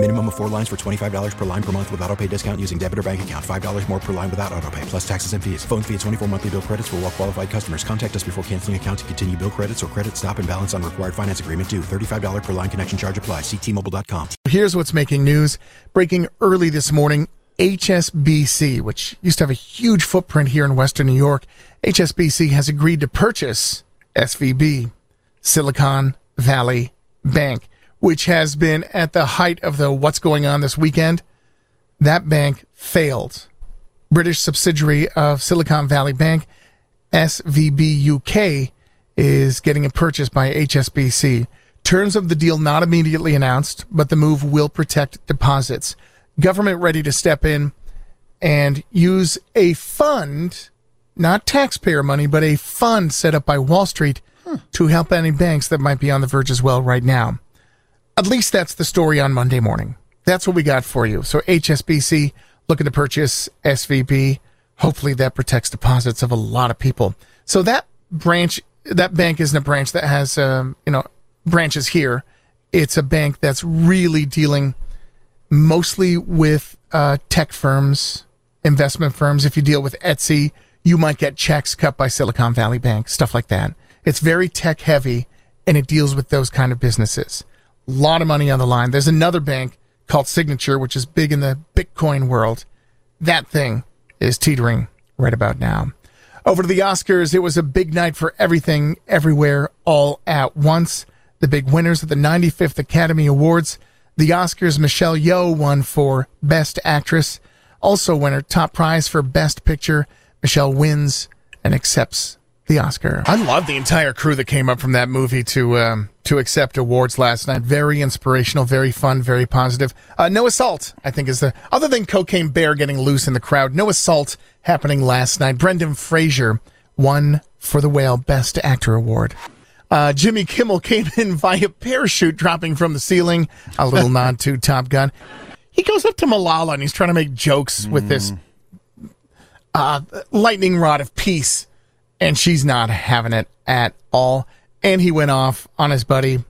Minimum of four lines for $25 per line per month with auto pay discount using debit or bank account. $5 more per line without auto pay, plus taxes and fees. Phone fee at 24 monthly bill credits for all well qualified customers. Contact us before canceling account to continue bill credits or credit stop and balance on required finance agreement due. $35 per line connection charge apply. Ctmobile.com. Here's what's making news. Breaking early this morning, HSBC, which used to have a huge footprint here in Western New York, HSBC has agreed to purchase SVB, Silicon Valley Bank, which has been at the height of the what's going on this weekend. That bank failed. British subsidiary of Silicon Valley Bank, SVB UK, is getting a purchase by HSBC. Terms of the deal not immediately announced, but the move will protect deposits. Government ready to step in and use a fund, not taxpayer money, but a fund set up by Wall Street hmm. to help any banks that might be on the verge as well right now. At least that's the story on Monday morning. That's what we got for you. So HSBC looking to purchase SVB. Hopefully that protects deposits of a lot of people. So that branch, that bank isn't a branch that has, um, you know, branches here. It's a bank that's really dealing mostly with uh, tech firms, investment firms. If you deal with Etsy, you might get checks cut by Silicon Valley Bank, stuff like that. It's very tech heavy and it deals with those kind of businesses. Lot of money on the line. There's another bank called Signature, which is big in the Bitcoin world. That thing is teetering right about now. Over to the Oscars, it was a big night for everything, everywhere, all at once. The big winners of the 95th Academy Awards. The Oscars, Michelle Yeoh won for Best Actress. Also winner, top prize for Best Picture. Michelle wins and accepts the Oscar. I love the entire crew that came up from that movie to um, to accept awards last night. Very inspirational, very fun, very positive. Uh, no assault, I think, is the other than Cocaine Bear getting loose in the crowd. No assault happening last night. Brendan Fraser won for the Whale Best Actor Award. Uh, Jimmy Kimmel came in via parachute, dropping from the ceiling. A little nod to Top Gun. He goes up to Malala and he's trying to make jokes with this uh, lightning rod of peace, and she's not having it at all. And he went off on his buddy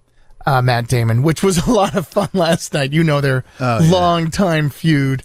uh, Matt Damon, which was a lot of fun last night. You know their Oh, yeah. long time feud,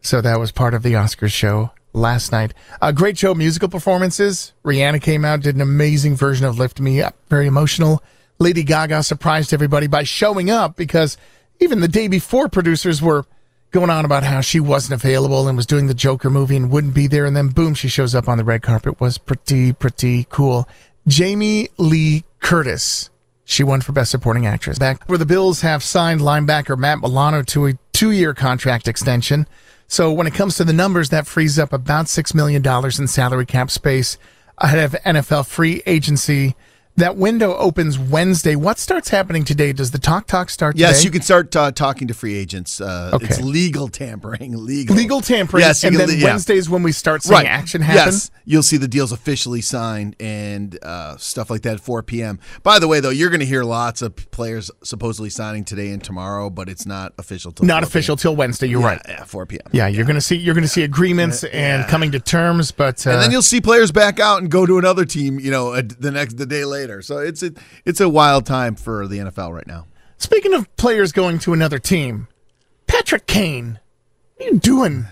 so that was part of the Oscars show last night. A great show, musical performances. Rihanna came out, did an amazing version of "Lift Me Up," very emotional. Lady Gaga surprised everybody by showing up because even the day before, producers were going on about how she wasn't available and was doing the Joker movie and wouldn't be there. And then boom, she shows up on the red carpet. Was pretty, pretty cool. Jamie Lee Curtis. She won for Best Supporting Actress. Back where the Bills have signed linebacker Matt Milano to a two-year contract extension. So when it comes to the numbers, that frees up about $6 million in salary cap space ahead of NFL free agency. That window opens Wednesday. What starts happening today? Does the talk talk start Yes, today? you can start uh, talking to free agents. Uh, Okay. It's legal tampering. Legal. Legal tampering. Yes, and can- then yeah. Wednesdays when we start seeing Right. action happen. Yes, you'll see the deals officially signed and uh, stuff like that at 4 p.m. By the way, though, you're going to hear lots of players supposedly signing today and tomorrow, but it's not official. Till Not 4 official till Wednesday. You're Yeah, right. Yeah, 4 p.m. Yeah, you're gonna see you're gonna see agreements and coming to terms, but uh, and then you'll see players back out and go to another team. You know, the next the day later. So it's a it's a wild time for the NFL right now. speaking of players going to another team, Patrick Kane, what are you doing?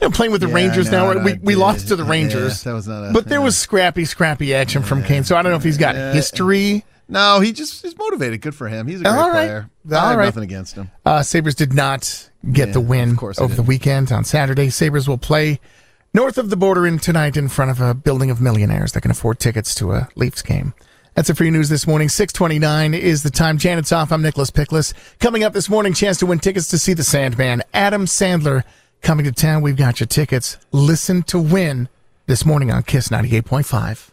You know, playing with the Yeah, Rangers know, now. I We, we did. lost to the Yeah, Rangers. that was not a- but there yeah. was scrappy, scrappy action from Kane. So I don't know if he's got history. No, he just is motivated. Good for him. He's a great All right. player. I have right. nothing against him. Uh, Sabres did not get Yeah, the win of course over the weekend on Saturday. Sabres will play north of the border in tonight in front of a building of millionaires that can afford tickets to a Leafs game. That's it for your news this morning. 629 is the time. Janet's off. I'm Nicholas Pickless. Coming up this morning, chance to win tickets to see the Sandman. Adam Sandler coming to town. We've got your tickets. Listen to win this morning on Kiss 98.5.